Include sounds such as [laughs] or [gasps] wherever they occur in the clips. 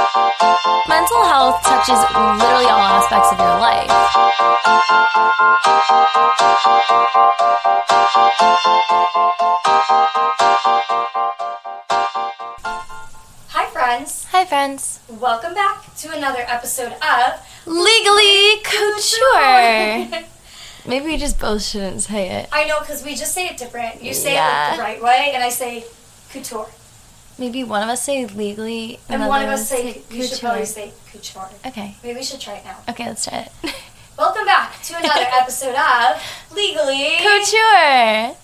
Mental health touches literally all aspects of your life. Hi, friends. Hi, friends. Welcome back to another episode of Legally couture. [laughs] Maybe we just both shouldn't say it. I know because we just say it different. You say it Yeah. like the right way, and I say couture. Maybe one of us say legally, And one of us say, you should probably say couture. Okay. Maybe we should try it now. Okay, let's try it. [laughs] Welcome back to another [laughs] episode of Legally. couture.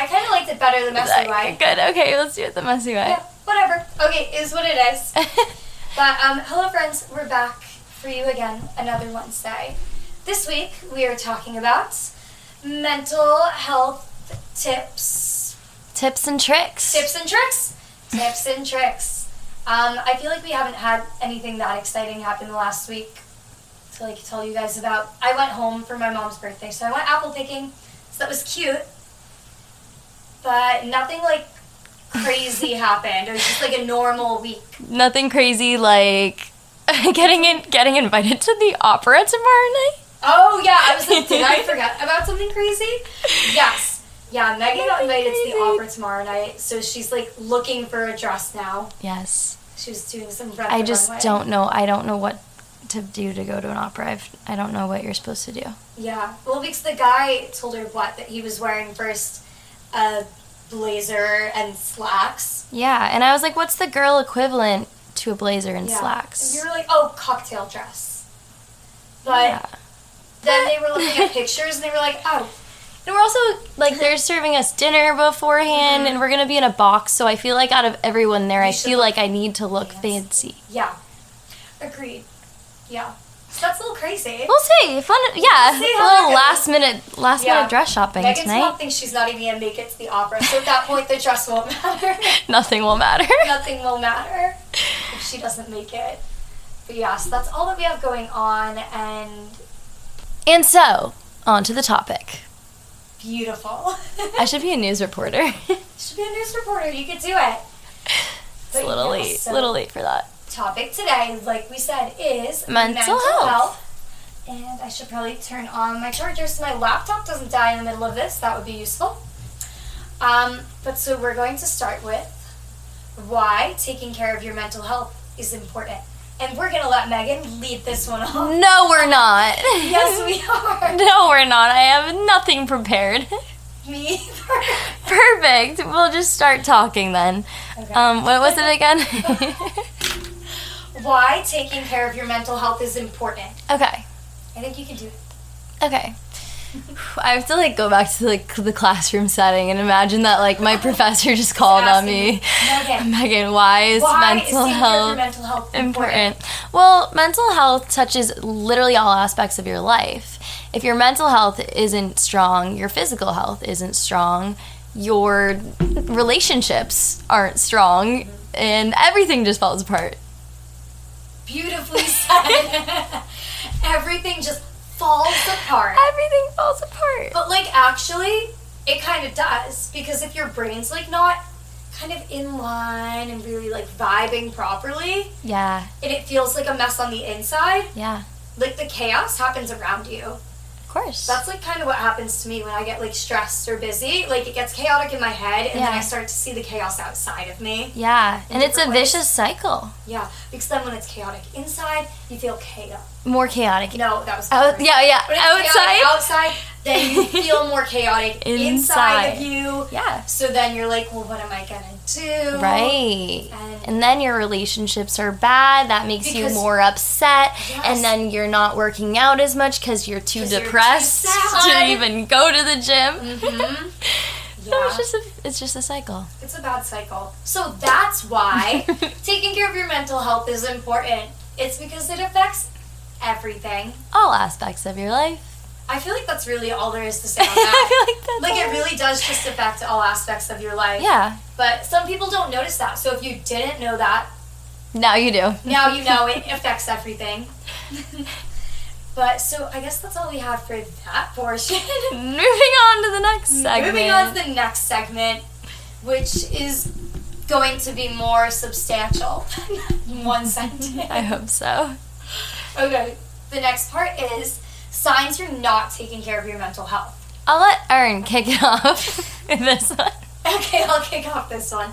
I kind of liked it better the messy way. Good. Okay, let's do it the messy way. Yeah, whatever. Okay, is what it is. [laughs] But um, hello, friends. We're back for you again another Wednesday. This week we are talking about mental health tips, Tips and tricks. tips and tricks, tips and tricks. Um, I feel like we haven't had anything that exciting happen the last week to like tell you guys about. I went home for my mom's birthday, so I went apple picking. So that was cute, but nothing like crazy [laughs] happened. It was just like a normal week. Nothing crazy like [laughs] getting in, getting invited to the opera tomorrow night. Oh yeah, I was like, did I forget about something crazy? [laughs] Yes. Yeah, Megan got invited to the opera tomorrow night, so she's like looking for a dress now. Yes. She was doing some red I just runway. don't know. I don't know what to do to go to an opera. I've, I don't know what you're supposed to do. Yeah. Well, because the guy told her what that he was wearing first a blazer and slacks. Yeah, and I was like, what's the girl equivalent to a blazer and Yeah. slacks? And you were like, oh, cocktail dress. But Yeah. then they were looking at pictures and they were like, oh, And we're also like they're [laughs] serving us dinner beforehand, and we're gonna be in a box. So I feel like out of everyone there, I feel like I need to look fancy. fancy. yeah. Agreed. Yeah. So that's a little crazy. We'll see. Fun, yeah. We'll see a little last minute, last Yeah. minute dress shopping Megan's tonight. thinks she's not even gonna make it to the opera, so at that point the dress won't [laughs] matter. [laughs] Nothing will matter. Nothing will matter if she doesn't make it. But yeah, so that's all that we have going on, and And so, on to the topic. Beautiful. I should be a news reporter. [laughs] should be a news reporter. You could do it. it's a little yeah, late. so little late for that. Topic today, like we said, is Mental health. And I should probably turn on my charger so my laptop doesn't die in the middle of this. That would be useful. Um, but so we're going to start with why taking care of your mental health is important. And we're to let Megan lead this one off. No, we're not. yes, we [laughs] are. No, we're not. I have nothing prepared. Me [laughs] either. Perfect. We'll just start talking then. Okay. Um, what was it again? [laughs] why taking care of your mental health is important. okay. I think you can do it. Okay. I have to like go back to like the classroom setting and imagine that like my professor just called on me. Megan, Megan, why is why mental taking care of your health mental health important? important? Well, mental health touches literally all aspects of your life. If your mental health isn't strong, your physical health isn't strong, your relationships aren't strong, and everything just falls apart. Beautifully said. [laughs] Everything just falls apart. Everything falls apart. But like actually, it kind of does because if your brain's like not kind of in line and really like vibing properly, Yeah, and it feels like a mess on the inside, yeah. like the chaos happens around you. Of course. That's like kind of what happens to me when I get like stressed or busy. Like it gets chaotic in my head, and then I start to see the chaos outside of me. yeah, and it's a ways. vicious cycle. Yeah, because then when it's chaotic inside, you feel chaos. More chaotic. No, that was Out, yeah, yeah. Outside. outside, then you feel more chaotic [laughs] inside. of you. Yeah. So then you're like, well, what am I gonna do? Right. And- And then your relationships are bad. That makes you more upset. Yes. And then you're not working out as much because you're too 'Cause you're too depressed [laughs] to even go to the gym. Mm-hmm. [laughs] So Yeah. it's just a, it's just a cycle. It's a bad cycle. So that's why taking care of your mental health is important. It's because it affects everything. All aspects of your life. I feel like that's really all there is to say [laughs] on that. I feel like that's like it really does just affect all aspects of your life. Yeah. But some people don't notice that. So if you didn't know that, Now you do. now you know [laughs] it affects everything. [laughs] but so I guess that's all we have for that portion. Moving on to the next segment. Moving on to the next segment, which is going to be more substantial. One sentence. I hope so. Okay. The next part is signs you're not taking care of your mental health. I'll let Erin kick it off [laughs] with this one. Okay, I'll kick off this one.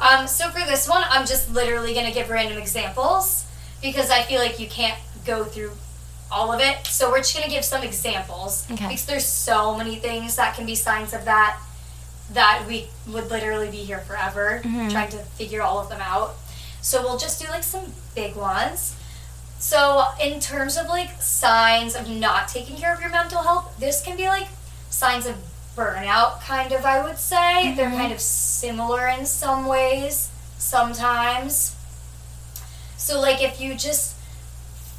Um, so for this one, I'm just literally gonna give random examples because I feel like you can't go through all of it. So we're just gonna give some examples Okay. because there's so many things that can be signs of that that we would literally be here forever trying to figure all of them out. So we'll just do like some big ones. So in terms of like signs of not taking care of your mental health, this can be like signs of burnout kind of I would say. They're mm-hmm. kind of similar in some ways sometimes. So like if you just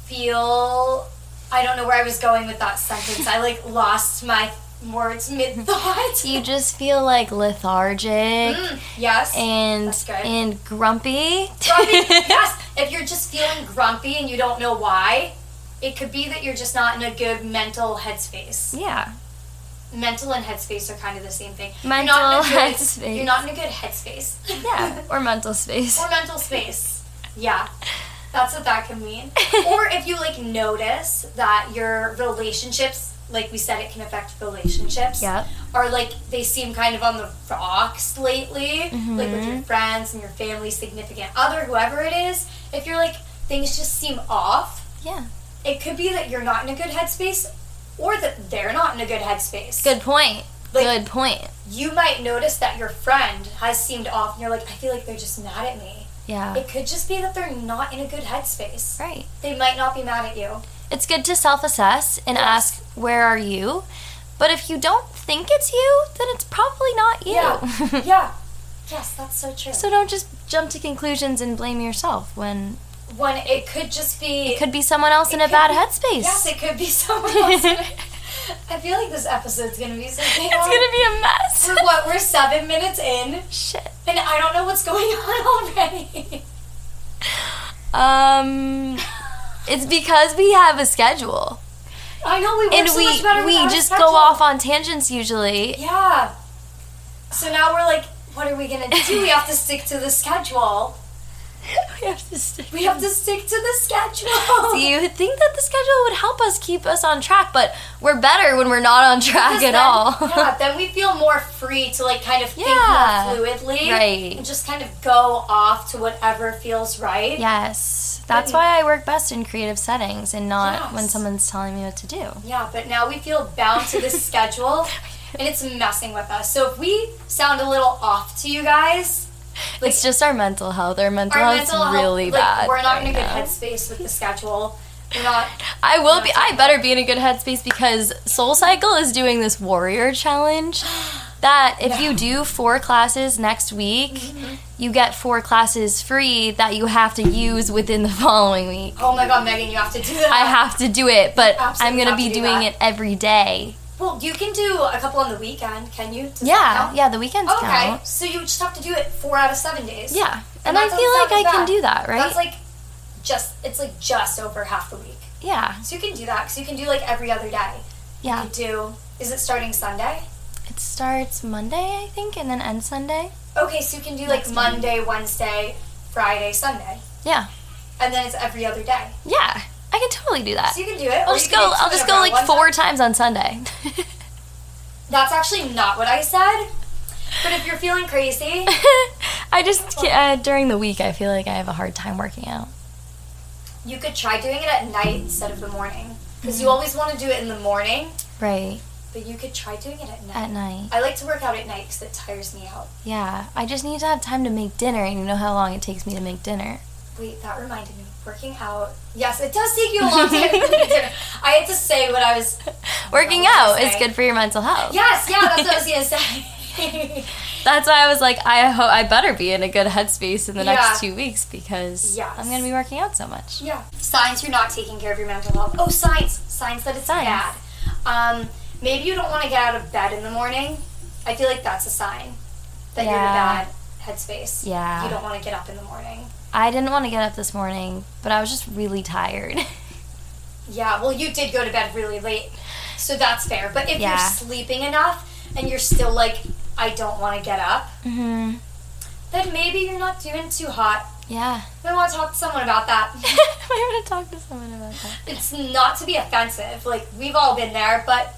feel I don't know where I was going with that sentence. I like lost my words mid thought. [laughs] You just feel like lethargic Mm, yes. and That's good. and grumpy. grumpy. [laughs] yes, if you're just feeling grumpy and you don't know why, it could be that you're just not in a good mental headspace. yeah. Mental and headspace are kind of the same thing. Mental you're not in a good, headspace. You're not in a good headspace. Yeah. Or mental space. or mental space. Yeah. That's what that can mean. [laughs] or if you like notice that your relationships, like we said, it can affect relationships. Yep. Or like they seem kind of on the rocks lately, like with Mm-hmm. your friends and your family, significant other, whoever it is. If you're like things just seem off, Yeah. it could be that you're not in a good headspace, or that they're not in a good headspace. Good point. Like- Good point. You might notice that your friend has seemed off, and you're like, I feel like they're just mad at me. Yeah. It could just be that they're not in a good headspace. Right. They might not be mad at you. It's good to self assess and Yes. ask, where are you? But if you don't think it's you, then it's probably not you. Yeah. [laughs] yeah. Yes, that's so true. so don't just jump to conclusions and blame yourself when when it could just be it could be someone else in a bad be- headspace. Yes, it could be someone else. [laughs] I feel like this episode's gonna be so chaotic. it's gonna be a mess. We're what? We're seven minutes in, Shit. and I don't know what's going [laughs] on already. Um, it's because we have a schedule, I know we work and so we much better we just schedule. go off on tangents usually. Yeah. So now we're like, what are we gonna do? We have to stick to the schedule. [laughs] we have to stick. We have to stick to the schedule. [laughs] So you think that the schedule would help us keep us on track, but we're better when we're not on track Because at then- all. yeah, [laughs] then we feel more free to like kind of think Yeah. more fluidly. Right. And just kind of go off to whatever feels right. yes, that's But- why I work best in creative settings and not when someone's telling me what to do. Yeah, but now we feel bound to this schedule and it's messing with us. So if we sound a little off to you guys, it's just our mental health. Our mental our health's mental really health, like, bad. we're not right in a good now. headspace with the schedule. We're not. [laughs] I will Not be. I better be in a good headspace because Soul Cycle is doing this warrior challenge. [gasps] That if you do four classes next week, Mm-hmm. you get four classes free that you have to use within the following week. Oh my god, Megan, you have to do that. I have to do it, but I'm gonna be to do doing that. it every day. Well, you can do a couple on the weekend, can you? Does Yeah, yeah. The weekends oh, Okay, count. so you just have to do it four out of seven days. Yeah, and, that I feel like I can do that, right? That's like just it's like just over half the week. yeah, So you can do that because you can do like every other day. yeah. You do. Is it starting Sunday? It starts Monday, I think, and then ends Sunday. Okay, so you can do like Next Monday, Wednesday, Friday, Sunday, Yeah, and then it's every other day. yeah. I can totally do that. So you can do it. I'll just go. I'll just go like four time- times on Sunday. [laughs] That's actually not what I said. But if you're feeling crazy, [laughs] I just uh, during the week I feel like I have a hard time working out. you could try doing it at night instead of the morning. Because Mm-hmm. you always want to do it in the morning, Right but you could try doing it at night. at night. I like to work out at night because it tires me out. Yeah, I just need to have time to make dinner, and you know how long it takes me to make dinner. Wait, that reminded me. Working out. Yes, it does take you a long time to [laughs] make dinner. I had to say what I was. Working out is good for your mental health. Yes, yeah, that's what I was gonna say. [laughs] That's why I was like, I hope I better be in a good headspace in the Yeah. next two weeks because Yes. I'm gonna be working out so much. yeah. Signs you're not taking care of your mental health. Oh, signs. Signs that it's Signs. bad. Um, maybe you don't want to get out of bed in the morning. I feel like that's a sign that you're in a bad headspace. Yeah. You don't want to get up in the morning. I didn't want to get up this morning, but I was just really tired. [laughs] Yeah, well, you did go to bed really late, so that's fair. But if Yeah. you're sleeping enough and you're still like, I don't want to get up, hmm then maybe you're not doing too hot. Yeah. I want to talk to someone about that. I want to talk to someone about that. it's not to be offensive. Like, we've all been there, but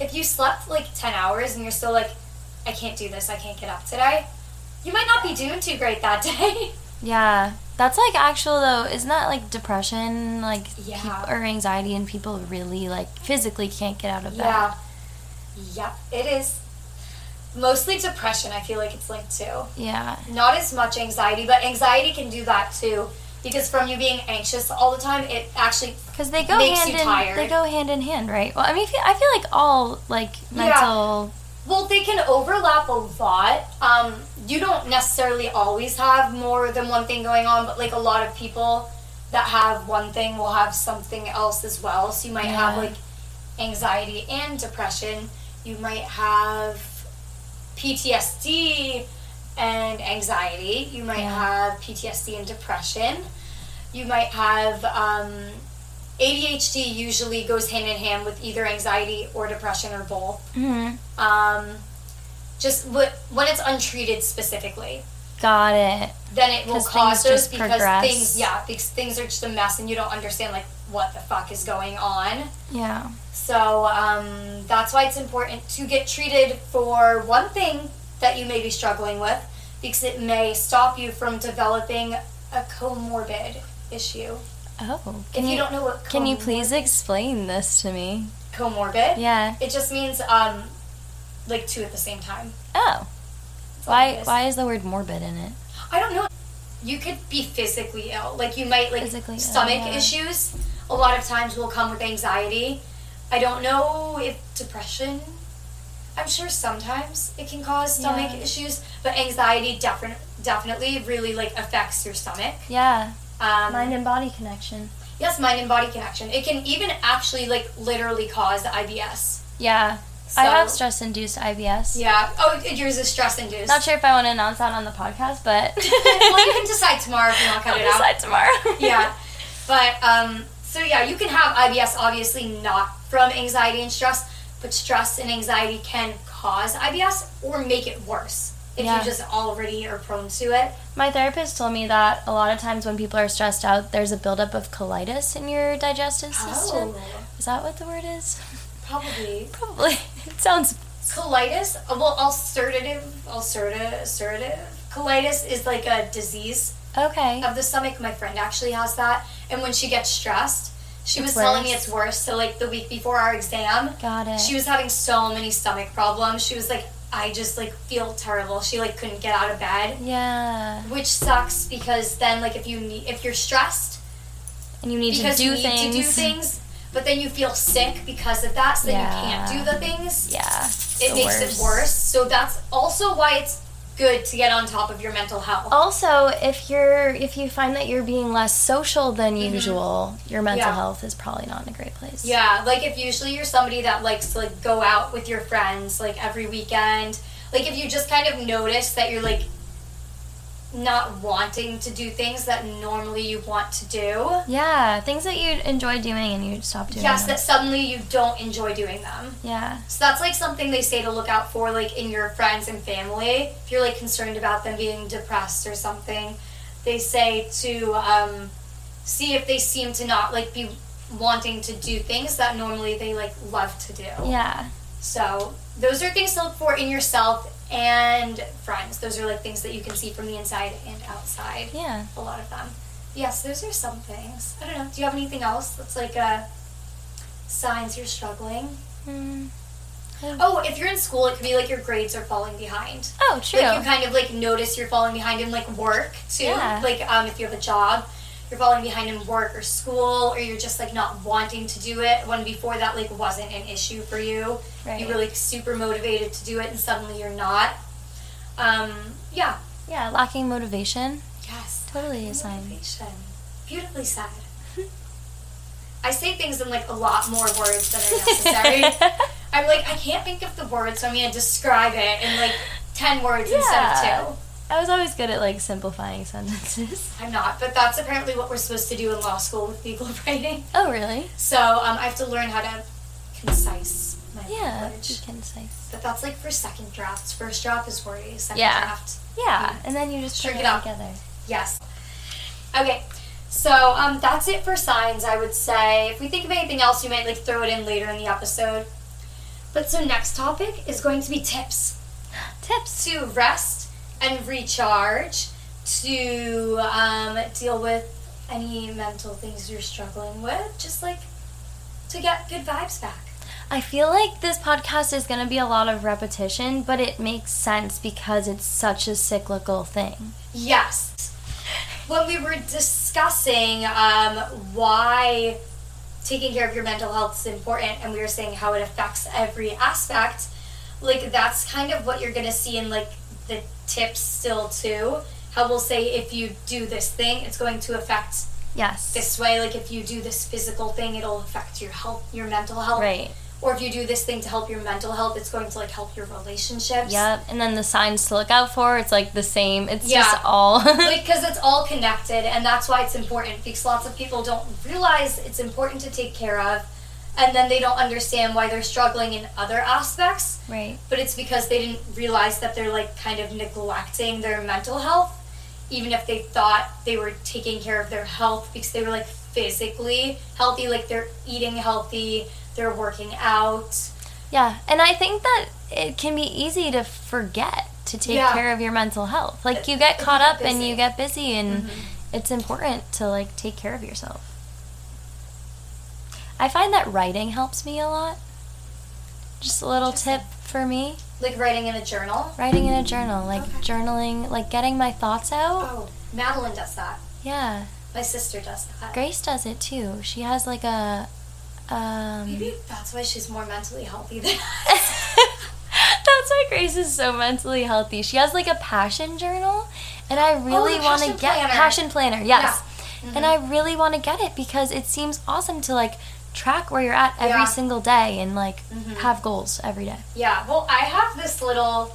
if you slept like 10 hours and you're still like, I can't do this, I can't get up today, you might not be doing too great that [laughs] day. Yeah. That's like actual though, isn't that like depression, like Yeah. or anxiety, and people really like physically can't get out of bed? yeah. Yep, it is. Mostly depression, I feel like it's linked to. Yeah. not as much anxiety, but anxiety can do that too. Because from you being anxious all the time, it actually Because they go Makes hand in tired. they go hand in hand, right? Well, I mean, I feel, like all like Yeah. Well, they can overlap a lot. Um, you don't necessarily always have more than one thing going on, but like a lot of people that have one thing will have something else as well. So you might have like anxiety and depression. You might have PTSD and anxiety. You might Yeah. have PTSD and depression. You might have um, ADHD. Usually goes hand in hand with either anxiety or depression or both. hmm Um, just wh- when it's untreated specifically, Got it. then it will cause those just because progress. things, yeah, because things are just a mess and you don't understand like what the fuck is going on. Yeah. So um, that's why it's important to get treated for one thing that you may be struggling with, because it may stop you from developing a comorbid issue. Oh. If Can you, don't know what Can you please explain this to me? comorbid, Yeah. it just means um, like two at the same time. Oh. Why is. why is the word morbid in it? I don't know. You could be physically ill. Like you might like Physically ill, stomach yeah. issues. A lot of times will come with anxiety. I don't know if depression. I'm sure sometimes it can cause stomach Yeah. issues, but anxiety definitely definitely really like affects your stomach. Yeah. Um, Mind and body connection. yes, mind and body connection. It can even actually like literally cause IBS. Yeah. I have stress induced IBS. Yeah. Oh, yours is stress induced. Not sure if I want to announce that on the podcast, but [laughs] well, you can decide tomorrow if you want to cut I'll it out. decide tomorrow. [laughs] yeah. But um, so yeah, you can have IBS obviously not from anxiety and stress, but stress and anxiety can cause IBS or make it worse if Yeah. you just already are prone to it. My therapist told me that a lot of times when people are stressed out, there's a buildup of colitis in your digestive system. Oh, Is that what the word is? probably [laughs] Probably. It sounds. colitis. uh, Well, ulcerative, ulcerative, ulcerative. Colitis is like a disease Okay. of the stomach. My friend actually has that, and when she gets stressed, she It's was telling me it's worse. So like the week before our exam, Got it. She was having so many stomach problems. She was like, I just like feel terrible. She like couldn't get out of bed, Yeah. which sucks because then like if you need if you're stressed And you need to do you need things. to do things, but then you feel sick because of that, so then you can't do the things. Yeah. it the makes worst. it worse. So that's also why it's good to get on top of your mental health. Also, if you're if you find that you're being less social than usual, your mental Mm-hmm. Yeah. health is probably not in a great place. Yeah, like if usually you're somebody that likes to like go out with your friends like every weekend, like if you just kind of notice that you're like not wanting to do things that normally you want to do. Yeah, things that you enjoy doing and you stop doing. Yes, them. that suddenly you don't enjoy doing them. Yeah. So that's like something they say to look out for like in your friends and family. If you're like concerned about them being depressed or something, they say to um, see if they seem to not like be wanting to do things that normally they like love to do. Yeah. So those are things to look for in yourself and friends. Those are like things that you can see from the inside and outside. Yeah. A lot of them. Yes, those are some things. I don't know. Do you have anything else that's like uh, signs you're struggling? Mm. Oh, if you're in school, it could be like your grades are falling behind. Oh, true. Like you kind of like notice you're falling behind in like work too. Yeah. Like um, if you have a job, you're falling behind in work or school, or you're just like not wanting to do it when before that like wasn't an issue for you. Right. You were like super motivated to do it, and suddenly you're not. Um, yeah. yeah, lacking motivation. Yes. Totally a sign. Motivation. Beautifully said. [laughs] I say things in like a lot more words than are necessary. [laughs] I'm like, I can't think of the words, so I'm gonna describe it in like ten words instead of two. I was always good at like simplifying sentences. [laughs] I'm not, but that's apparently what we're supposed to do in law school with legal [laughs] writing. Oh, really? So um, I have to learn how to concise my Yeah, language. concise. But that's like for second drafts. First draft is for wordy. Second Yeah. draft, Yeah, and then you just put it it up. together. yes. Okay, so um, that's it for signs. I would say if we think of anything else, we might like throw it in later in the episode. But so next topic is going to be tips. [gasps] Tips. to rest and recharge, to um, deal with any mental things you're struggling with, just like to get good vibes back. I feel like this podcast is going to be a lot of repetition, but it makes sense because it's such a cyclical thing. Yes. When we were discussing um, why taking care of your mental health is important, and we were saying how it affects every aspect, like that's kind of what you're gonna see in like the tips still too. How we'll say if you do this thing, it's going to affect Yes. this way. Like if you do this physical thing, it'll affect your health, your mental health. Right. Or if you do this thing to help your mental health, it's going to like help your relationships. Yep. And then the signs to look out for, it's like the same. It's Yeah. just all. [laughs] because it's all connected and that's why it's important because lots of people don't realize it's important to take care of and then they don't understand why they're struggling in other aspects right. but it's because they didn't realize that they're like kind of neglecting their mental health even if they thought they were taking care of their health because they were like physically healthy like they're eating healthy they're working out Yeah. And I think that it can be easy to forget to take Yeah. care of your mental health. Like you get caught up get and you get busy and Mm-hmm. it's important to like take care of yourself. I find that writing helps me a lot. Just a little tip for me. like writing in a journal Writing in a journal, like Okay. journaling, like getting my thoughts out. oh madeline does that Yeah. my sister does that Grace does it too. She has like a um Maybe that's why she's more mentally healthy than [laughs] That's why Grace is so mentally healthy. She has like a passion journal, and I really Oh, want to get planner. passion planner. Yes, Yeah. and I really want to get it because it seems awesome to like track where you're at every Yeah. Mm-hmm. single day and like have goals every day. Yeah, well, I have this little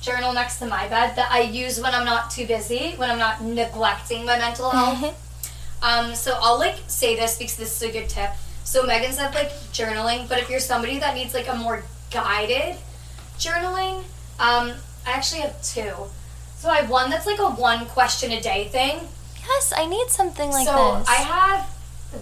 journal next to my bed that I use when I'm not too busy, when I'm not neglecting my mental health. [laughs] um, so I'll like say this because this is a good tip. So Megan said like journaling, but if you're somebody that needs like a more guided journaling, um, I actually have two. So I have one that's like a one question a day thing. Yes, I need something like so this. I have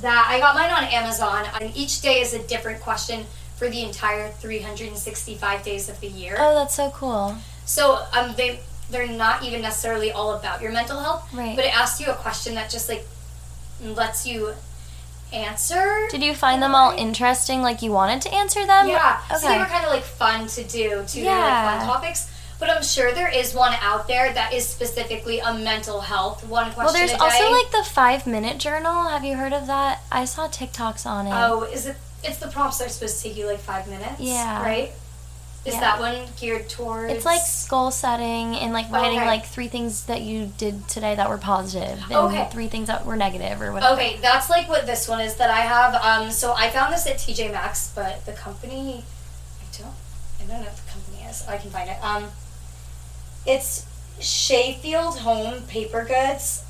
that. I got mine on Amazon, and each day is a different question for the entire 365 days of the year. oh, that's so cool. So um, they they're not even necessarily all about your mental health, Right. but it asks you a question that just like lets you answer. Did you find them all interesting? Like you wanted to answer them? Yeah. Okay. So they were kind of like fun to do too. They were like Yeah. fun topics. But I'm sure there is one out there that is specifically a mental health one question well, there's also like the five minute journal. Have you heard of that? I saw TikToks on it. Oh, is it? It's the prompts that are supposed to take you like five minutes. Yeah. Right. Is Yeah. that one geared towards? It's like goal setting and like writing Okay. like three things that you did today that were positive and Okay. three things that were negative or whatever. Okay, that's like what this one is that I have. Um, so I found this at TJ Maxx, but the company, I don't, I don't know what the company is. I can find it. Um, it's Shayfield Home Paper Goods.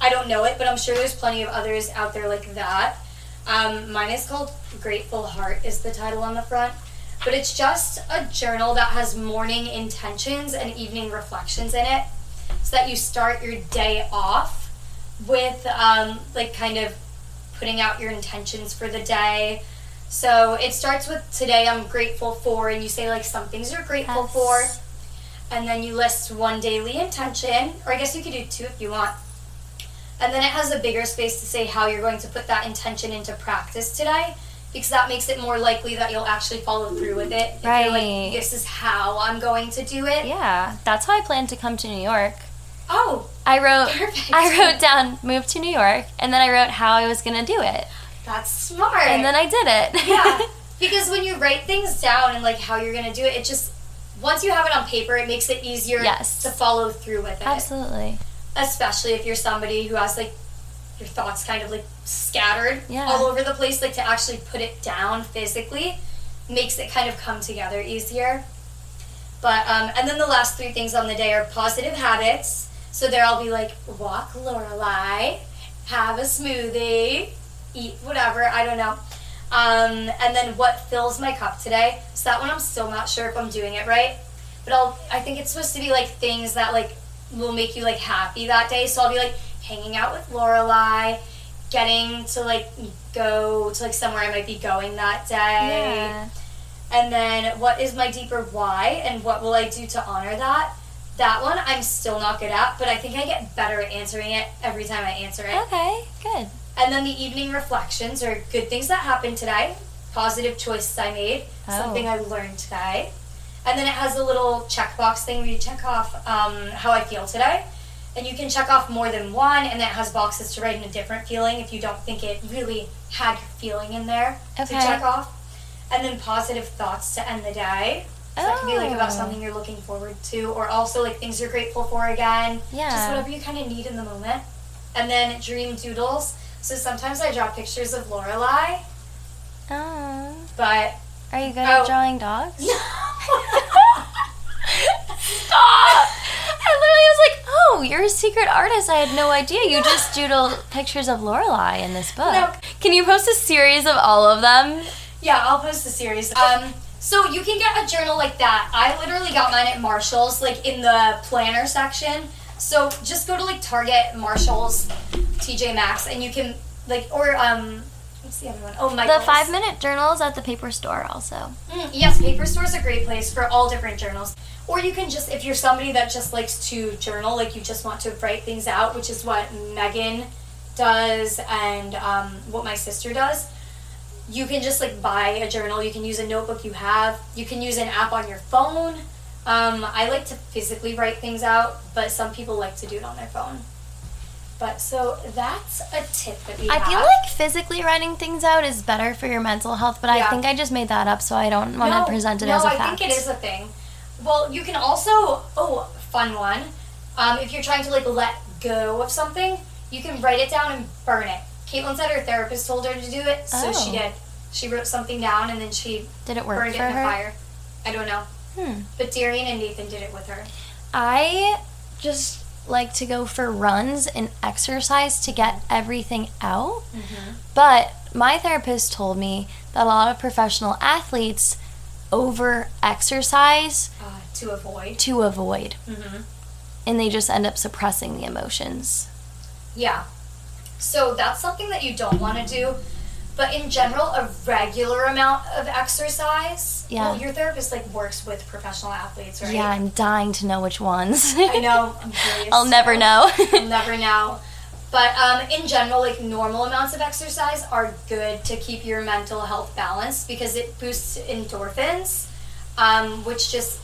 I don't know it, but I'm sure there's plenty of others out there like that. Um, mine is called Grateful Heart. Is the title on the front. But it's just a journal that has morning intentions and evening reflections in it so that you start your day off with um, like kind of putting out your intentions for the day. So it starts with today I'm grateful for, and you say like some things you're grateful Yes. for, and then you list one daily intention, or I guess you could do two if you want. And then it has a bigger space to say how you're going to put that intention into practice today, because that makes it more likely that you'll actually follow through with it. If Right. like, this is how I'm going to do it. Yeah, that's how I plan to come to New York. Oh, I wrote Perfect. I wrote down move to New York and then I wrote how I was going to do it. that's smart. And then I did it. yeah, [laughs] because when you write things down and like how you're gonna do it, it just once you have it on paper, it makes it easier Yes. to follow through with it. Absolutely. Especially if you're somebody who has like your thoughts kind of like scattered Yeah. all over the place, like to actually put it down physically makes it kind of come together easier. But um, and then the last three things on the day are positive habits. So there I'll be like walk Lorelai, have a smoothie, eat whatever I don't know, um, and then what fills my cup today. So that one I'm still not sure if I'm doing it right, but I'll I think it's supposed to be like things that like will make you like happy that day. So I'll be like hanging out with Lorelai, getting to like go to like somewhere I might be going that day. Yeah. And then what is my deeper why and what will I do to honor that? That one I'm still not good at, but I think I get better at answering it every time I answer it. Okay, good. And then the evening reflections are good things that happened today, positive choices I made, Oh. something I learned today. And then it has a little checkbox thing where you check off um, how I feel today. And you can check off more than one, and then it has boxes to write in a different feeling if you don't think it really had your feeling in there to check off. And then positive thoughts to end the day. So that can be like about Oh. something you're looking forward to, or also like things you're grateful for again. Yeah. Just whatever you kind of need in the moment. And then dream doodles. So sometimes I draw pictures of Lorelai, Oh. but Are you good Oh. at drawing dogs? No. [laughs] Stop! I literally was like, "Oh, you're a secret artist. I had no idea. You just [laughs] doodle pictures of Lorelai in this book. No. Can you post a series of all of them? yeah, I'll post a series. Um, so you can get a journal like that. I literally got mine at Marshalls, like in the planner section. So just go to like Target, Marshalls, TJ Maxx, and you can like or um, what's the other one? Oh, The five minute journals at the paper store also. Mm, yes, paper store is a great place for all different journals. Or you can just, if you're somebody that just likes to journal, like you just want to write things out, which is what Megan does and um, what my sister does. You can just like buy a journal. You can use a notebook you have. You can use an app on your phone. Um, I like to physically write things out, but some people like to do it on their phone. But so that's a tip that we I have. feel like physically writing things out is better for your mental health, but I think I just made that up, so I don't want to present it no, as a I fact. No, I think it is a thing. Well, you can also oh, fun one. Um, if you're trying to like let go of something, you can write it down and burn it. Caitlin said her therapist told her to do it, so she Oh. did. She wrote something down and then she Did it work burned it in the her? fire. I don't know, Hmm. but Darian and Nathan did it with her. I just like to go for runs and exercise to get everything out. Mm-hmm. But my therapist told me that a lot of professional athletes over exercise Uh, to avoid. to avoid. Mm-hmm. And they just end up suppressing the emotions. Yeah. So that's something that you don't want to do. But in general, a regular amount of exercise. Yeah. Well, your therapist like works with professional athletes, right? Yeah, I'm dying to know which ones. [laughs] I know. I'm [laughs] curious. I'll never know. [laughs] You'll never know. But um, in general, like normal amounts of exercise are good to keep your mental health balanced because it boosts endorphins, um, which just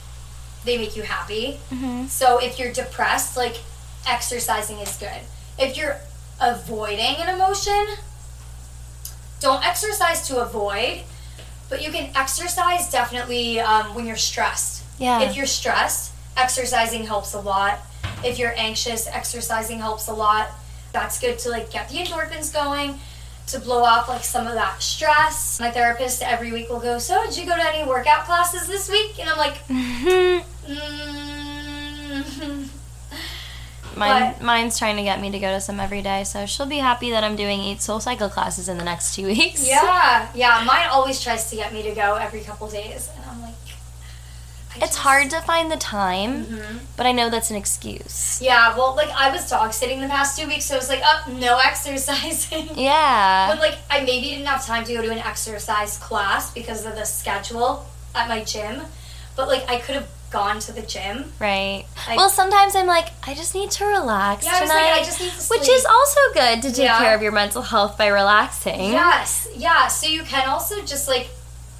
they make you happy. So if you're depressed, like exercising is good. If you're avoiding an emotion, don't exercise to avoid, but you can exercise definitely um, when you're stressed. Yeah. If you're stressed, exercising helps a lot. If you're anxious, exercising helps a lot. That's good to like get the endorphins going, to blow off like some of that stress. My therapist every week will go, "So, did you go to any workout classes this week?" And I'm like, [laughs] [laughs] mm, Mine, But- mine's trying to get me to go to some every day, so she'll be happy that I'm doing eight soul cycle classes in the next two [laughs] weeks. Yeah, yeah. Mine always tries to get me to go every couple days, and I'm like, it's just- hard to find the time, mm-hmm. but I know that's an excuse. Yeah, well, like I was dog sitting the past two weeks, so I was like, oh, no [laughs] exercising. Yeah. But like I maybe didn't have time to go to an exercise class because of the schedule at my gym. But like I could have gone to the gym. Right. I- well, sometimes I'm like, I just need to relax Yeah, I tonight. like, I just need to Which is also good to take Yeah. care of your mental health by relaxing. Yes, yeah. So you can also just like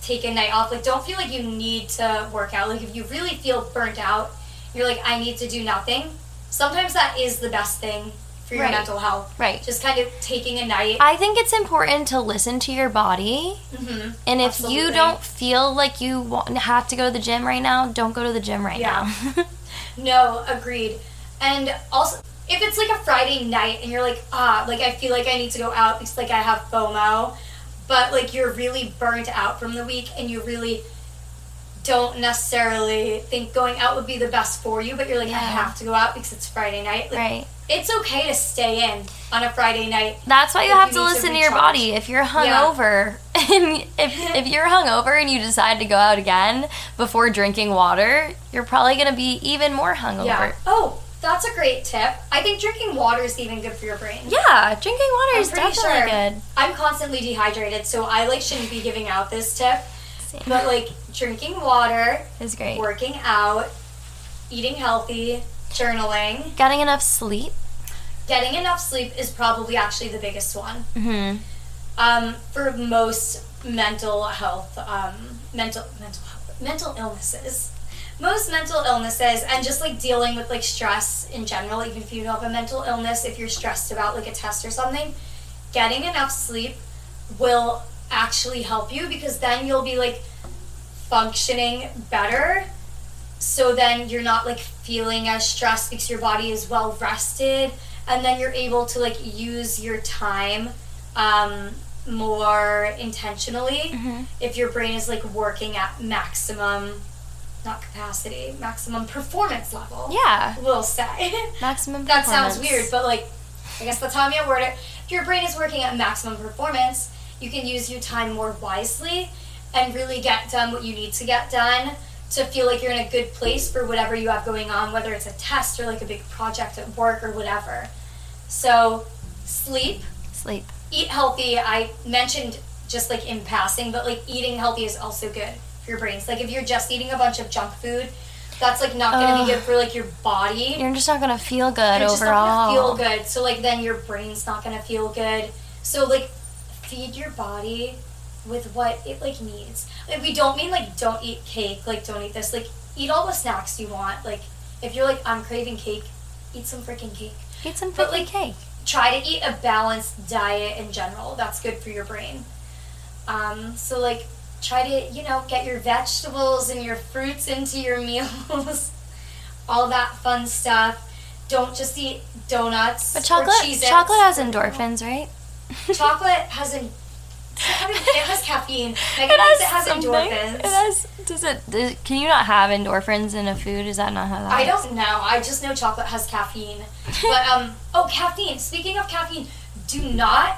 take a night off. Like don't feel like you need to work out. Like if you really feel burnt out, you're like, I need to do nothing. Sometimes that is the best thing for your Right. mental health. Right. Just kind of taking a night. I think it's important to listen to your body. Mhm. And if you don't feel like you want, have to go to the gym right now, don't go to the gym right Yeah. now. [laughs] No, agreed. And also, if it's like a Friday night and you're like, ah, like I feel like I need to go out because like I have FOMO, but like you're really burnt out from the week and you really don't necessarily think going out would be the best for you, but you're like, I have to go out because it's Friday night. Like, right. It's okay to stay in on a Friday night. That's why you have you to need to listen to, your body. If you're hungover, [laughs] and if, if you're hungover and you decide to go out again before drinking water, you're probably going to be even more hungover. Yeah. Oh, that's a great tip. I think drinking water is even good for your brain. Yeah, drinking water I'm is definitely sure. good. I'm constantly dehydrated, so I like shouldn't be giving out this tip. Same. But like drinking water, is great. working out, eating healthy, journaling, Getting enough sleep. getting enough sleep is probably actually the biggest one. hmm Um, for most mental health, um, mental mental health, mental illnesses. Most mental illnesses and just like dealing with like stress in general, even if you don't have a mental illness, if you're stressed about like a test or something, getting enough sleep will actually help you because then you'll be like functioning better. So then you're not like feeling as stressed because your body is well rested. And then you're able to like use your time um, more intentionally if your brain is like working at maximum not capacity maximum performance level. Yeah. we'll say. Maximum that sounds weird but like i guess that's how i'm gonna word it. If your brain is working at maximum performance you can use your time more wisely and really get done what you need to get done to feel like you're in a good place for whatever you have going on whether it's a test or like a big project at work or whatever. So sleep. Sleep. eat healthy. I mentioned just like in passing but like eating healthy is also good for your brains. Like if you're just eating a bunch of junk food that's like not going to be good for like your body. You're just not gonna feel good you're just overall. not gonna feel good. So like then your brain's not gonna feel good. So like feed your body with what it like needs like we don't mean like don't eat cake like don't eat this like eat all the snacks you want like if you're like i'm craving cake eat some freaking cake Eat some But, freaking like, cake. try to eat a balanced diet in general. That's good for your brain. Um, so like try to, you know, get your vegetables and your fruits into your [laughs] meals. All that fun stuff. Don't just eat donuts But chocolate, chocolate has endorphins, right? Chocolate has it has caffeine. Thinks it has something. endorphins. It has. Does it? Does, can you not have endorphins in a food? Is that not how that? I works? don't know. I just know chocolate has caffeine. But um [laughs] oh caffeine. Speaking of caffeine, do not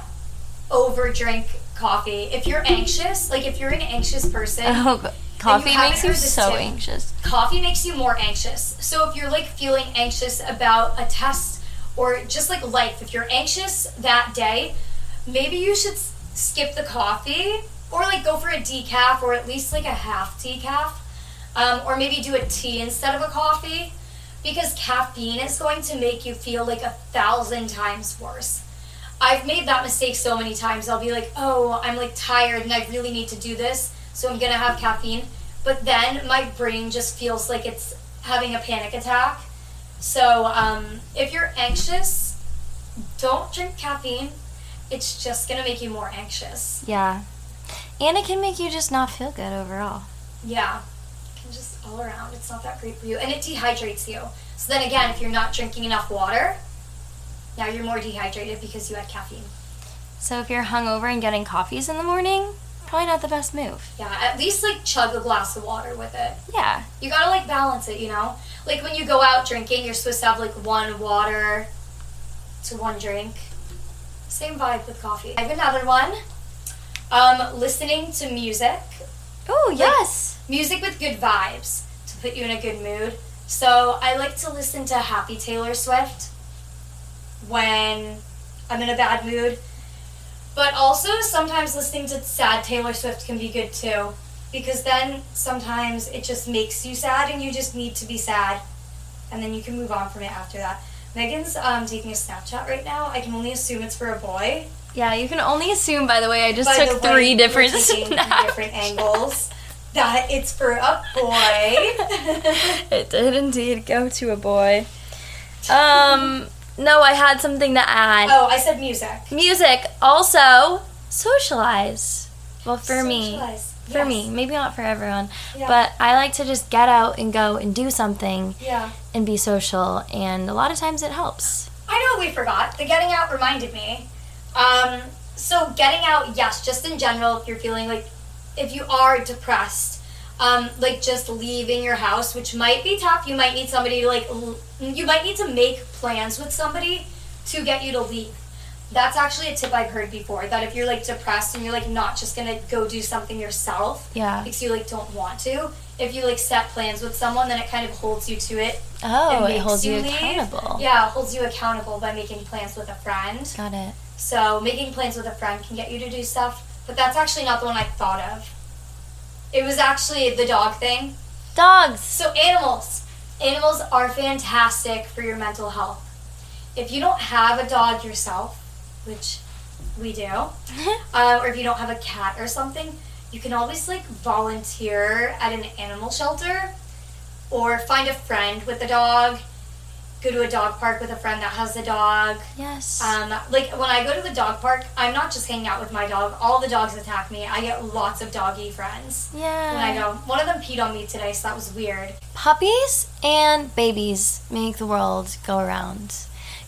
over drink coffee. If you're anxious, like if you're an anxious person, Oh, coffee makes you so tip. anxious. coffee makes you more anxious. So if you're like feeling anxious about a test or just like life, if you're anxious that day, maybe you should skip the coffee or like go for a decaf or at least like a half decaf. Um, or maybe do a tea instead of a coffee because caffeine is going to make you feel like a thousand times worse. I've made that mistake so many times. I'll be like, oh, I'm like tired and I really need to do this, so I'm gonna have caffeine. But then my brain just feels like it's having a panic attack. So um, if you're anxious, don't drink caffeine. It's just gonna make you more anxious. Yeah, and it can make you just not feel good overall. Yeah, it can just all around. It's not that great for you, and it dehydrates you. So then again, if you're not drinking enough water, now you're more dehydrated because you had caffeine. So if you're hungover and getting coffees in the morning, probably not the best move. Yeah, at least like chug a glass of water with it. Yeah, You gotta like balance it, you know? Like when you go out drinking, you're supposed to have like one water to one drink. Same vibe with coffee. I have another one. Um, listening to music. Oh yes. Music with good vibes to put you in a good mood. So I like to listen to happy Taylor Swift when I'm in a bad mood. But also sometimes listening to sad Taylor Swift can be good too. Because then sometimes it just makes you sad and you just need to be sad. And then you can move on from it after that. Megan's um, taking a Snapchat right now. I can only assume it's for a boy. Yeah, you can only assume. By the way, I just By took three different taking three [laughs] snaps. different angles. That it's for a boy. [laughs] It did indeed go to a boy. Um, no, I had something to add. oh, I said music. Music also socialize. Well, for me, Socialize. For Yes. me, maybe not for everyone, Yeah. but I like to just get out and go and do something Yeah. and be social, and a lot of times it helps. I know we forgot. The getting out reminded me. Um, so getting out, yes, just in general, if you're feeling like, if you are depressed, um, like just leaving your house, which might be tough. You might need somebody to like, l- you might need to make plans with somebody to get you to leave. That's actually a tip I've heard before. That if you're like depressed and you're like not just gonna go do something yourself, Yeah. because you like don't want to. If you like set plans with someone, then it kind of holds you to it Oh, it holds you leave. accountable. Yeah, it holds you accountable by making plans with a friend. Got it. So making plans with a friend can get you to do stuff, but that's actually not the one I thought of. It was actually the dog thing. Dogs. So animals. Animals are fantastic for your mental health. If you don't have a dog yourself, which we do, [laughs] uh, or if you don't have a cat or something, you can always like volunteer at an animal shelter or find a friend with a dog. Go to a dog park with a friend that has a dog. Yes. Um, like when I go to the dog park, I'm not just hanging out with my dog. All the dogs attack me. I get lots of doggy friends yeah. when I go. One of them peed on me today, so that was weird. Puppies and babies make the world go around.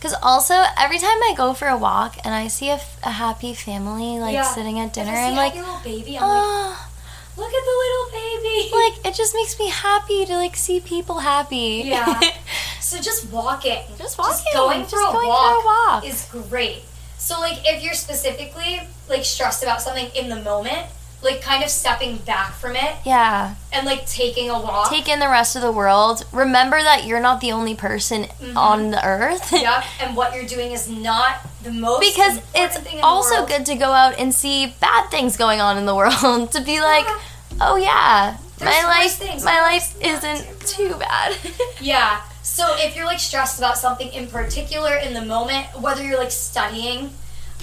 Because also, every time I go for a walk and I see a, f- a happy family like Yeah. sitting at dinner, if I see I'm like, little baby. I'm like, oh, look at the little baby. [laughs] like it just makes me happy to like see people happy. Yeah. [laughs] so just walking, Just walking, going just for a going for a walk. is great. So like if you're specifically like stressed about something in the moment, like kind of stepping back from it yeah. and like taking a walk. Take in the rest of the world. Remember that you're not the only person on the earth. [laughs] Yep, and what you're doing is not the most because it's thing in the also good to go out and see bad things going on in the world [laughs] to be like, Yeah. oh yeah, There's my life, things. my life isn't too too bad. [laughs] Yeah. So if you're like stressed about something in particular in the moment, whether you're like studying,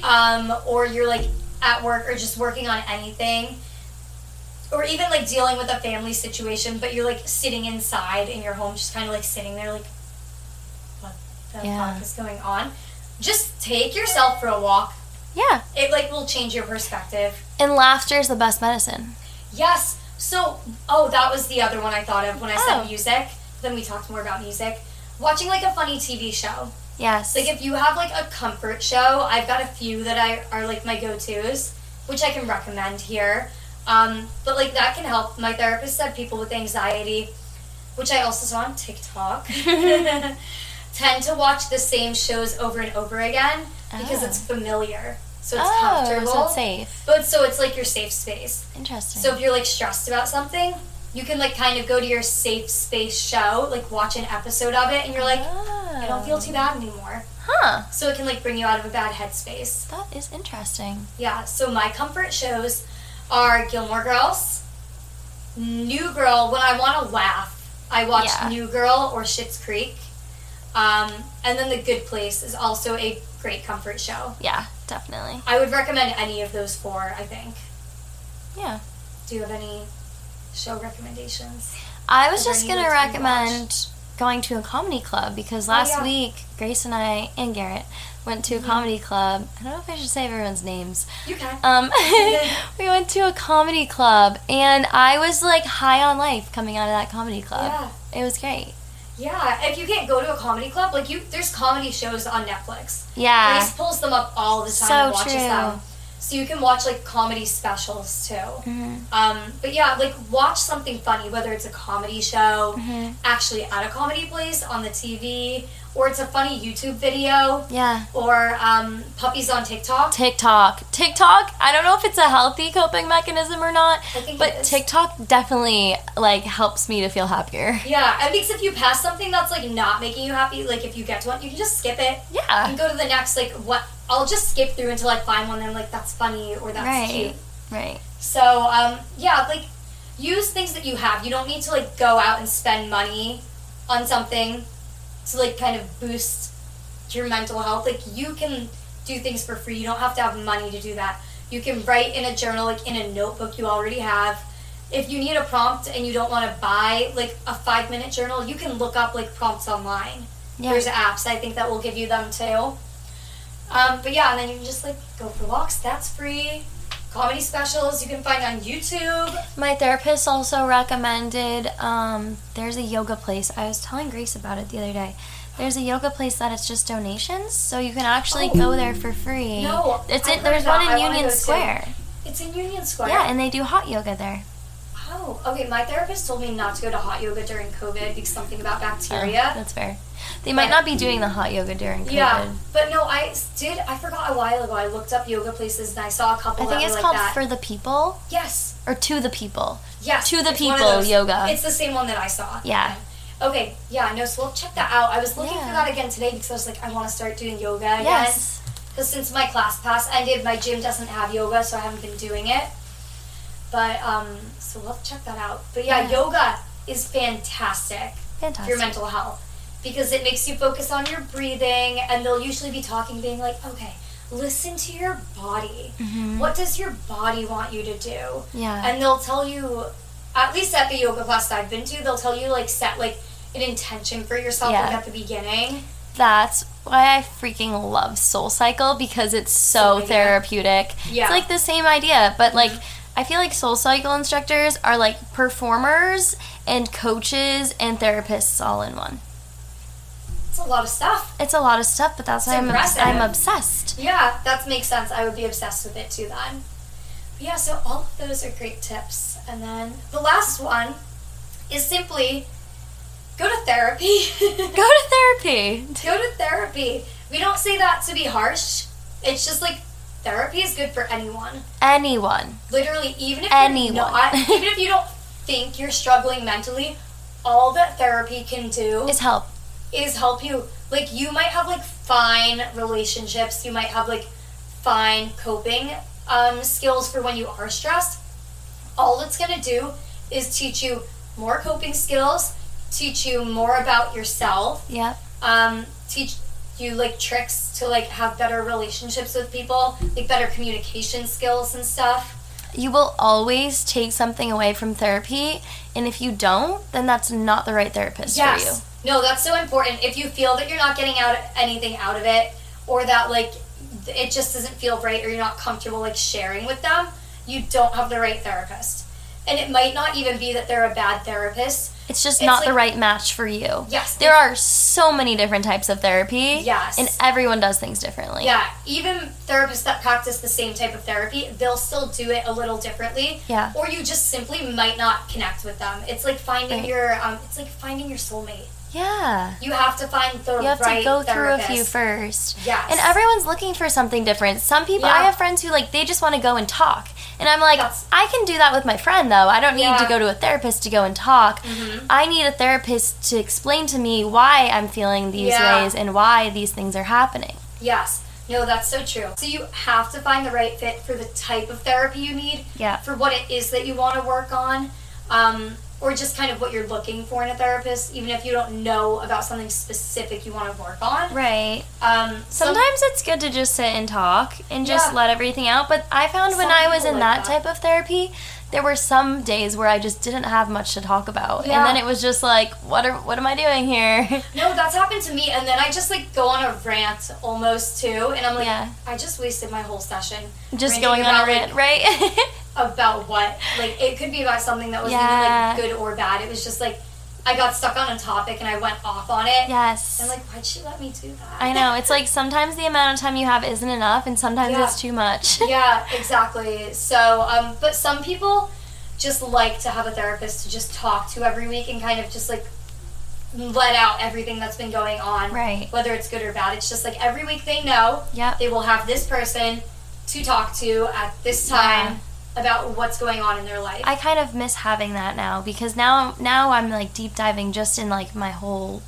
um, or you're like at work or just working on anything, or even like dealing with a family situation, but you're like sitting inside in your home, just kind of like sitting there, like, what the Yeah. fuck is going on? Just take yourself for a walk. yeah, It like will change your perspective. and laughter is the best medicine. Yes. So, oh, that was the other one I thought of when I Oh. said music. Then we talked more about music. Watching like a funny TV show. Yes. Like if you have like a comfort show, I've got a few that I are like my go-tos, which I can recommend here. Um, but like that can help. My therapist said people with anxiety, which I also saw on TikTok, [laughs] [laughs] tend to watch the same shows over and over again because Oh. it's familiar. So it's oh, comfortable. so it's safe. But so it's like your safe space. Interesting. So if you're like stressed about something, you can like kind of go to your safe space show, like watch an episode of it, and you're like, I don't feel too bad anymore. Huh. So it can like bring you out of a bad headspace. That is interesting. Yeah. So my comfort shows are Gilmore Girls, New Girl. When I want to laugh, I watch Yeah. New Girl or Schitt's Creek. Um, and then The Good Place is also a great comfort show. Yeah, definitely. I would recommend any of those four. I think. Yeah. Do you have any show recommendations? I was just gonna recommend going to a comedy club because last Oh, yeah. week Grace and I and Garrett went to a comedy club. I don't know if I should say everyone's names. You can. Um, [laughs] we went to a comedy club and I was like high on life coming out of that comedy club. Yeah. It was great. Yeah, if you can't go to a comedy club, like you, there's comedy shows on Netflix. Yeah. Grace pulls them up all the time So and watches true. them. So you can watch like comedy specials too. Mm-hmm. Um, but yeah, like watch something funny, whether it's a comedy show, Mm-hmm. actually at a comedy place on the TV, or it's a funny YouTube video, Yeah. or um, puppies on TikTok. TikTok. TikTok, I don't know if it's a healthy coping mechanism or not, I think but. TikTok definitely like helps me to feel happier. Yeah, and because if you pass something that's like not making you happy, like if you get to one, you can just skip it. Yeah. And go to the next. Like what? I'll just skip through until I find one I'm like that's funny or that's Right. cute. Right. So um, yeah, like use things that you have. You don't need to like go out and spend money on something to like kind of boost your mental health. Like you can do things for free. You don't have to have money to do that. You can write in a journal, like in a notebook you already have. If you need a prompt and you don't want to buy like a five minute journal, you can look up like prompts online. Yeah. There's apps I think that will give you them too. Um, but yeah, and then you can just like go for walks. That's free. Comedy specials you can find on YouTube. My therapist also recommended um, there's a yoga place. I was telling Grace about it the other day. There's a yoga place that it's just donations, so you can actually go there for free. No, it's I've in, heard there's one in wanna Union. Square. It's in Union Square. Yeah, and they do hot yoga there. Oh, okay. My therapist told me not to go to hot yoga during COVID because something about Oh, bacteria. that's fair. They might But- not be doing the hot yoga during COVID. yeah, but no, I did. I forgot a while ago. I looked up yoga places and I saw a couple I think it's called like. For the People yes, or To the People. yes. To the it's one of People yoga. It's the same one that I saw. Yeah. Okay. Yeah. No. So we'll check that out. I was looking for that again today because I was like, I want to start doing yoga again. Yes. Because since my class pass ended, my gym doesn't have yoga, so I haven't been doing it. But um, so we'll check that out. But yeah, Yeah. yoga is fantastic for your mental health because it makes you focus on your breathing, and they'll usually be talking, being like, okay, listen to your body. What does your body want you to do? Mm-hmm. Yeah. And they'll tell you, at least at the yoga class that I've been to, they'll tell you like set like an intention for yourself like at the beginning. That's why I freaking love Soul Cycle because it's so idea. therapeutic. Yeah. It's like the same idea, but like I feel like Soul Cycle instructors are like performers and coaches and therapists all in one. It's a lot of stuff. It's a lot of stuff, but that's why I'm, impressive. I'm obsessed. Yeah, that makes sense. I would be obsessed with it too then. But yeah, so all of those are great tips. And then the last one is simply go to therapy. [laughs] Go to therapy. go to therapy. We don't say that to be harsh. It's just like therapy is good for anyone. Anyone. Literally, even if Anyone. not, even if you don't think you're struggling mentally, all that therapy can do Is help. is help you. Like you might have like fine relationships, you might have like fine coping um, skills for when you are stressed. All it's gonna do is teach you more coping skills, teach you more about yourself, Yep. um, teach you like tricks to like have better relationships with people, like better communication skills and stuff. You will always take something away from therapy, and if you don't, then that's not the right therapist for you. No, that's so important. If you feel that you're not getting out anything out of it, or that like it just doesn't feel right, or you're not comfortable like sharing with them, you don't have the right therapist. And it might not even be that they're a bad therapist. It's just It's not the right match for you. Yes. There are so many different types of therapy. Yes. And everyone does things differently. Yeah, even therapists that practice the same type of therapy, they'll still do it a little differently. Yeah. Or you just simply might not connect with them. It's like finding Right. your um, it's like finding your soulmate. Yeah. You have to find the You have right to go therapist. through a few first. Yes. And everyone's looking for something different. Some people, I have friends who like they just want to go and talk. And I'm like, That's- I can do that with my friend though. I don't need Yeah. Mm-hmm. to go to a therapist to go and talk. I need a therapist to explain to me why I'm feeling these Yeah. ways and why these things are happening. Yes. No, that's so true. So you have to find the right fit for the type of therapy you need. Yeah. For what it is that you want to work on. Um, or just kind of what you're looking for in a therapist, even if you don't know about something specific you want to work on. Right. Um, some- Sometimes it's good to just sit and talk and just Yeah. let everything out. But I found when Some I was people in like that, that. type of therapy, there were some days where I just didn't have much to talk about, Yeah. and then it was just like, what are what am I doing here? [laughs] No, that's happened to me, and then I just like go on a rant almost too, and I'm like, Yeah. I just wasted my whole session. just ranting going on a about, rant, like, right? [laughs] about what? Like it could be about something that wasn't Yeah. even like good or bad. It was just like I got stuck on a topic and I went off on it. yes. I'm like, why'd she let me do that? I know. It's like sometimes the amount of time you have isn't enough, and sometimes Yeah. it's too much. [laughs] yeah, exactly. So, um, but some people just like to have a therapist to just talk to every week and kind of just like let out everything that's been going on, Right. Whether it's good or bad. It's just like every week they know Yep. they will have this person to talk to at this time about what's going on in their life. I kind of miss having that now because now now I'm like deep diving just in like my whole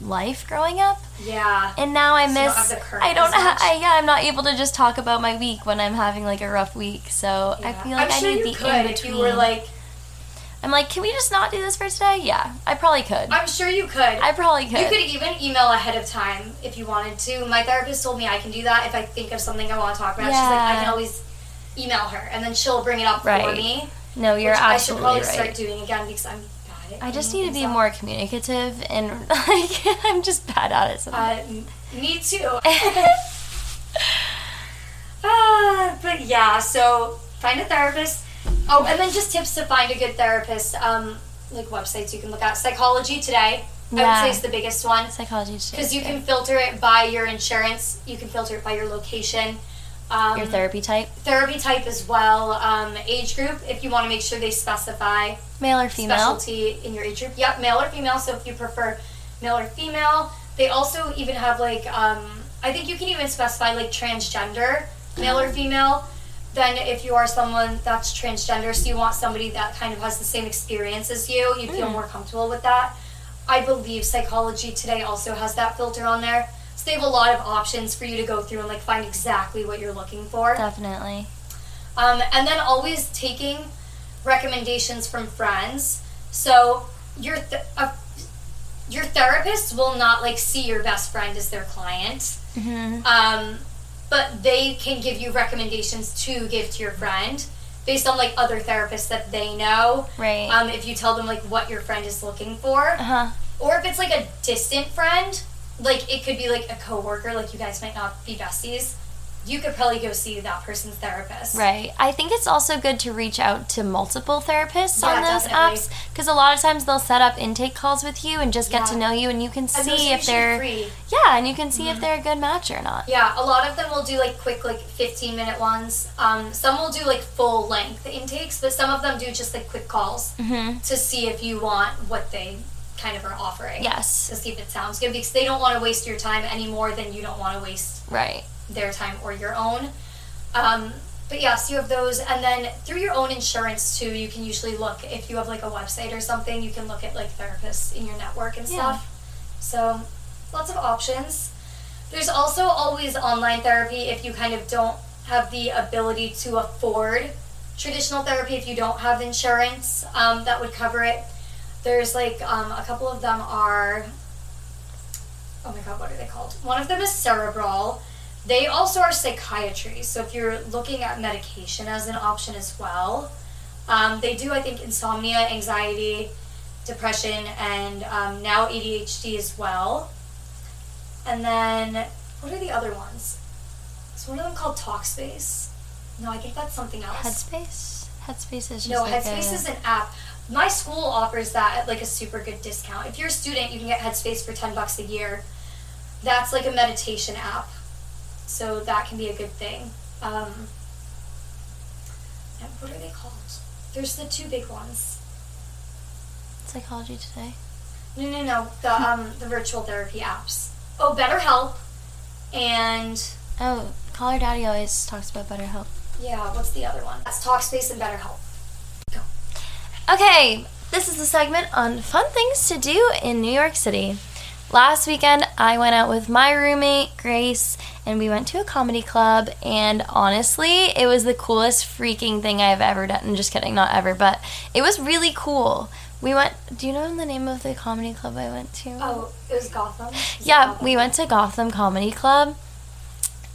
life growing up. yeah. And now I So miss. have the I don't. as Ha- much? I, yeah, I'm not able to just talk about my week when I'm having like a rough week. So I feel like I'm I need you the could in if you between. were like. I'm like, can we just not do this for today? Yeah, I probably could. I'm sure you could. I probably could. You could even email ahead of time if you wanted to. My therapist told me I can do that if I think of something I want to talk about. She's like, I can always email her, and then she'll bring it up for me. no, you're which I should probably right. start doing again because I'm bad at I just need to be up. more communicative and [laughs] like I'm just bad at it. Sometimes. Uh, me too. [laughs] [laughs] Ah, but yeah, so find a therapist. Oh, and then just tips to find a good therapist. Um, like websites you can look at. Psychology Today, Yeah. I would say is the biggest one. Psychology today. Because you can filter it by your insurance, you can filter it by your location, um, your therapy type, therapy type as well, um, age group. If you want to make sure they specify male or female. specialty in your age group. Yep, male or female. So if you prefer male or female, they also even have like um, I think you can even specify like transgender, male or female. Then if you are someone that's transgender, so you want somebody that kind of has the same experience as you, you feel more comfortable with that. I believe Psychology Today also has that filter on there. So they have a lot of options for you to go through and like find exactly what you're looking for. Definitely. Um, and then always taking recommendations from friends. So your th- uh, your therapist will not like see your best friend as their client, hmm um, but they can give you recommendations to give to your friend based on like other therapists that they know. Right. Um, if you tell them like what your friend is looking for, uh huh. or if it's like a distant friend, like it could be like a coworker, like you guys might not be besties. You could probably go see that person's therapist. Right. I think it's also good to reach out to multiple therapists Yeah, on those definitely. apps because a lot of times they'll set up intake calls with you and just get to know you and you can And see if they're free. yeah, and you can see if they're a good match or not. Yeah, a lot of them will do like quick, like 15 minute ones. Um, some will do like full length intakes, but some of them do just like quick calls Mm-hmm. to see if you want what they kind of are offering. Yes. To see if it sounds good because they don't want to waste your time any more than you don't want to waste Right. their time or your own. Um, but yes, you have those, and then through your own insurance too, you can usually look if you have like a website or something. You can look at like therapists in your network and Yeah. stuff. So lots of options. There's also always online therapy if you kind of don't have the ability to afford traditional therapy. If you don't have insurance um, that would cover it, there's like um, a couple of them are. Oh my god, what are they called? One of them is Cerebral. They also are psychiatry. So if you're looking at medication as an option as well, um, they do, I think, insomnia, anxiety, depression, and um, now ADHD as well. And then, what are the other ones? Is one of them called Talkspace? No, I think that's something else. Headspace. Headspace is just No, like Headspace a, is an app. My school offers that at like a super good discount. If you're a student, you can get Headspace for 10 bucks a year. That's like a meditation app. So that can be a good thing. Um, and what are they called? There's the two big ones. psychology today. No, no, no. The um the virtual therapy apps. Oh, BetterHelp and Oh, Call Her Daddy always talks about BetterHelp. yeah, what's the other one? That's Talkspace and BetterHelp. Okay, this is the segment on fun things to do in New York City. Last weekend, I went out with my roommate, Grace, and we went to a comedy club. And honestly, it was the coolest freaking thing I've ever done. I'm Just kidding, not ever, but it was really cool. We went, do you know the name of the comedy club I went to? Oh, it was Gotham. It Yeah, Gotham? we went to Gotham Comedy Club,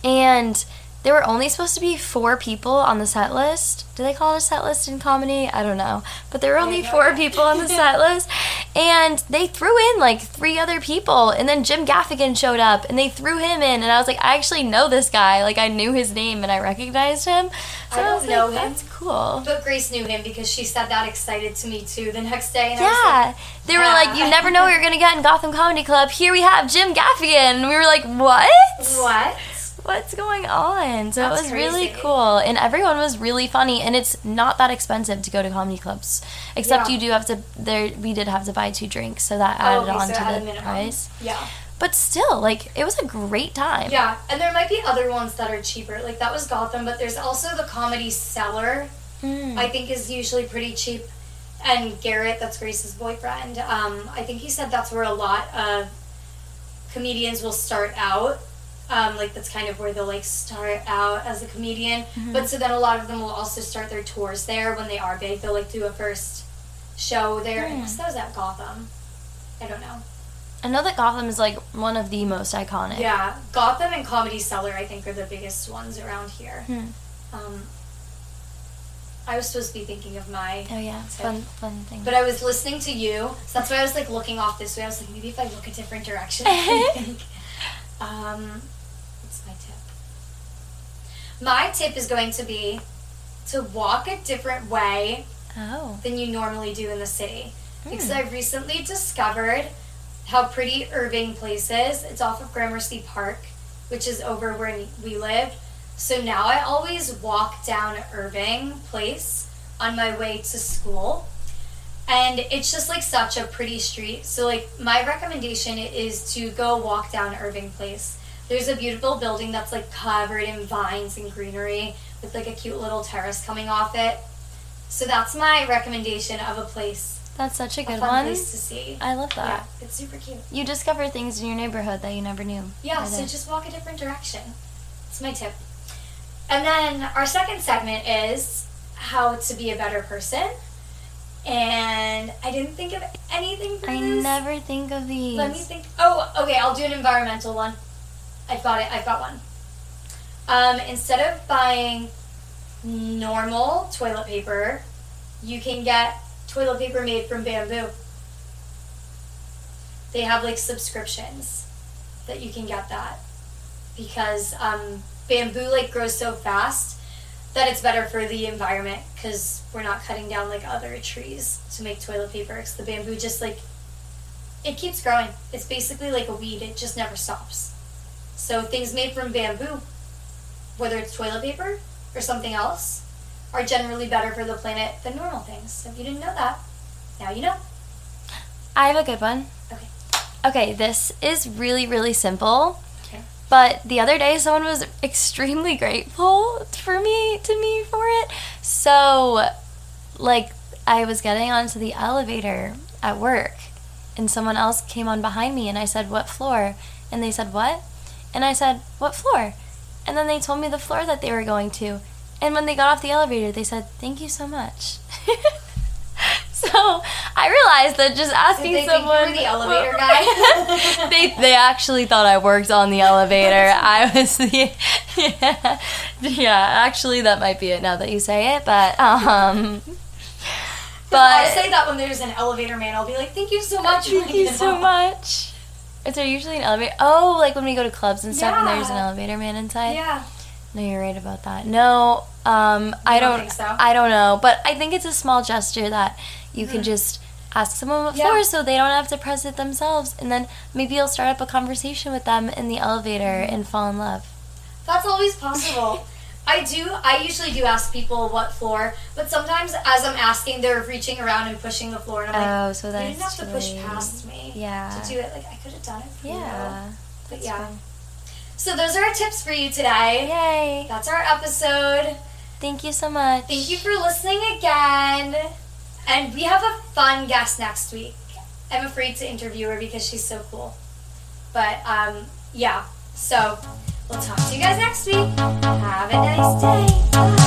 and there were only supposed to be four people on the set list. Do they call it a set list in comedy? I don't know. But there were only four people on the set [laughs] list, and they threw in like three other people, and then Jim Gaffigan showed up, and they threw him in, and I was like, I actually know this guy. Like, I knew his name, and I recognized him. So I don't was know like, him. That's cool. But Grace knew him because she said that excited to me too the next day. And I was Yeah, like, they were like, you never know what you're gonna get in Gotham Comedy Club. Here we have Jim Gaffigan. And we were like, what? what? What? what's going on? So That's it was really cool, and everyone was really funny. And it's not that expensive to go to comedy clubs, except Yeah. you do have to. There, we did have to buy two drinks, so that Oh, added okay, on so it had a to the price. Yeah. But still, like it was a great time. Yeah, and there might be other ones that are cheaper. Like that was Gotham, but there's also the Comedy Cellar. Mm. I think is usually pretty cheap. And Garrett, that's Grace's boyfriend. Um, I think he said that's where a lot of comedians will start out. Um, like that's kind of where they'll like start out as a comedian. Mm-hmm. But so then a lot of them will also start their tours there when they are big. They'll like do a first show there. I guess that was at Gotham. I don't know. I know that Gotham is like one of the most iconic. Yeah, Gotham and Comedy Cellar, I think, are the biggest ones around here. Hmm. Um, I was supposed to be thinking of my, Oh yeah, tip. fun fun thing. but I was listening to you, so that's why I was like looking off this way. I was like, maybe if I look a different direction, I [laughs] think. Um, what's my tip? My tip is going to be to walk a different way oh. than you normally do in the city. Hmm. Because I've recently discovered how pretty Irving Place is. It's off of Gramercy Park, which is over where we live. So now I always walk down Irving Place on my way to school. And it's just like such a pretty street. So like my recommendation is to go walk down Irving Place. There's a beautiful building that's like covered in vines and greenery with like a cute little terrace coming off it. So that's my recommendation of a place, That's such a a good fun one. place to see. I love that. yeah, it's super cute. You discover things in your neighborhood that you never knew. Yeah, so there. just walk a different direction. It's my tip. And then our second segment is how to be a better person. And I didn't think of anything for I this. never think of these. Let me think. Oh, okay. I'll do an environmental one. I've got it. I've got one. Um, instead of buying normal toilet paper, you can get toilet paper made from bamboo. They have like subscriptions that you can get that because um, bamboo like grows so fast that it's better for the environment because we're not cutting down like other trees to make toilet paper because the bamboo just like it keeps growing. It's basically like a weed. It just never stops. So things made from bamboo, whether it's toilet paper or something else, are generally better for the planet than normal things. So if you didn't know that, now you know. I have a good one. Okay. Okay, this is really, really simple. Okay. But the other day, someone was extremely grateful for me to me for it. So, like, I was getting onto the elevator at work, and someone else came on behind me, and I said, "What floor?" And they said, "What?" And I said, "What floor?" And then they told me the floor that they were going to. And when they got off the elevator, they said, "Thank you so much." [laughs] so I realized that just asking Did they think you were someone the elevator guy? [laughs] they they actually thought I worked on the elevator. [laughs] I was the yeah, yeah. Actually, that might be it now that you say it. But um, but I say that when there's an elevator man, I'll be like, "Thank you so much." thank you so much. Is there usually an elevator? Oh, like when we go to clubs and stuff, and there's an elevator man inside. Yeah. No, you're right about that. No, um, I don't so? I don't know, but I think it's a small gesture that you can just ask someone Hmm. Yeah. so they don't have to press it themselves, and then maybe you'll start up a conversation with them in the elevator Hmm. and fall in love. That's always possible. [laughs] I do. I usually do ask people what floor, but sometimes as I'm asking, they're reaching around and pushing the floor, and I'm like, Oh, so "You didn't have to push late. past me Yeah. to do it. Like I could have done it for you." Yeah. But yeah. So those are our tips for you today. Yay! That's our episode. Thank you so much. Thank you for listening again. And we have a fun guest next week. I'm afraid to interview her because she's so cool. But um, yeah, so We'll talk to you guys next week. Have a nice day. Bye.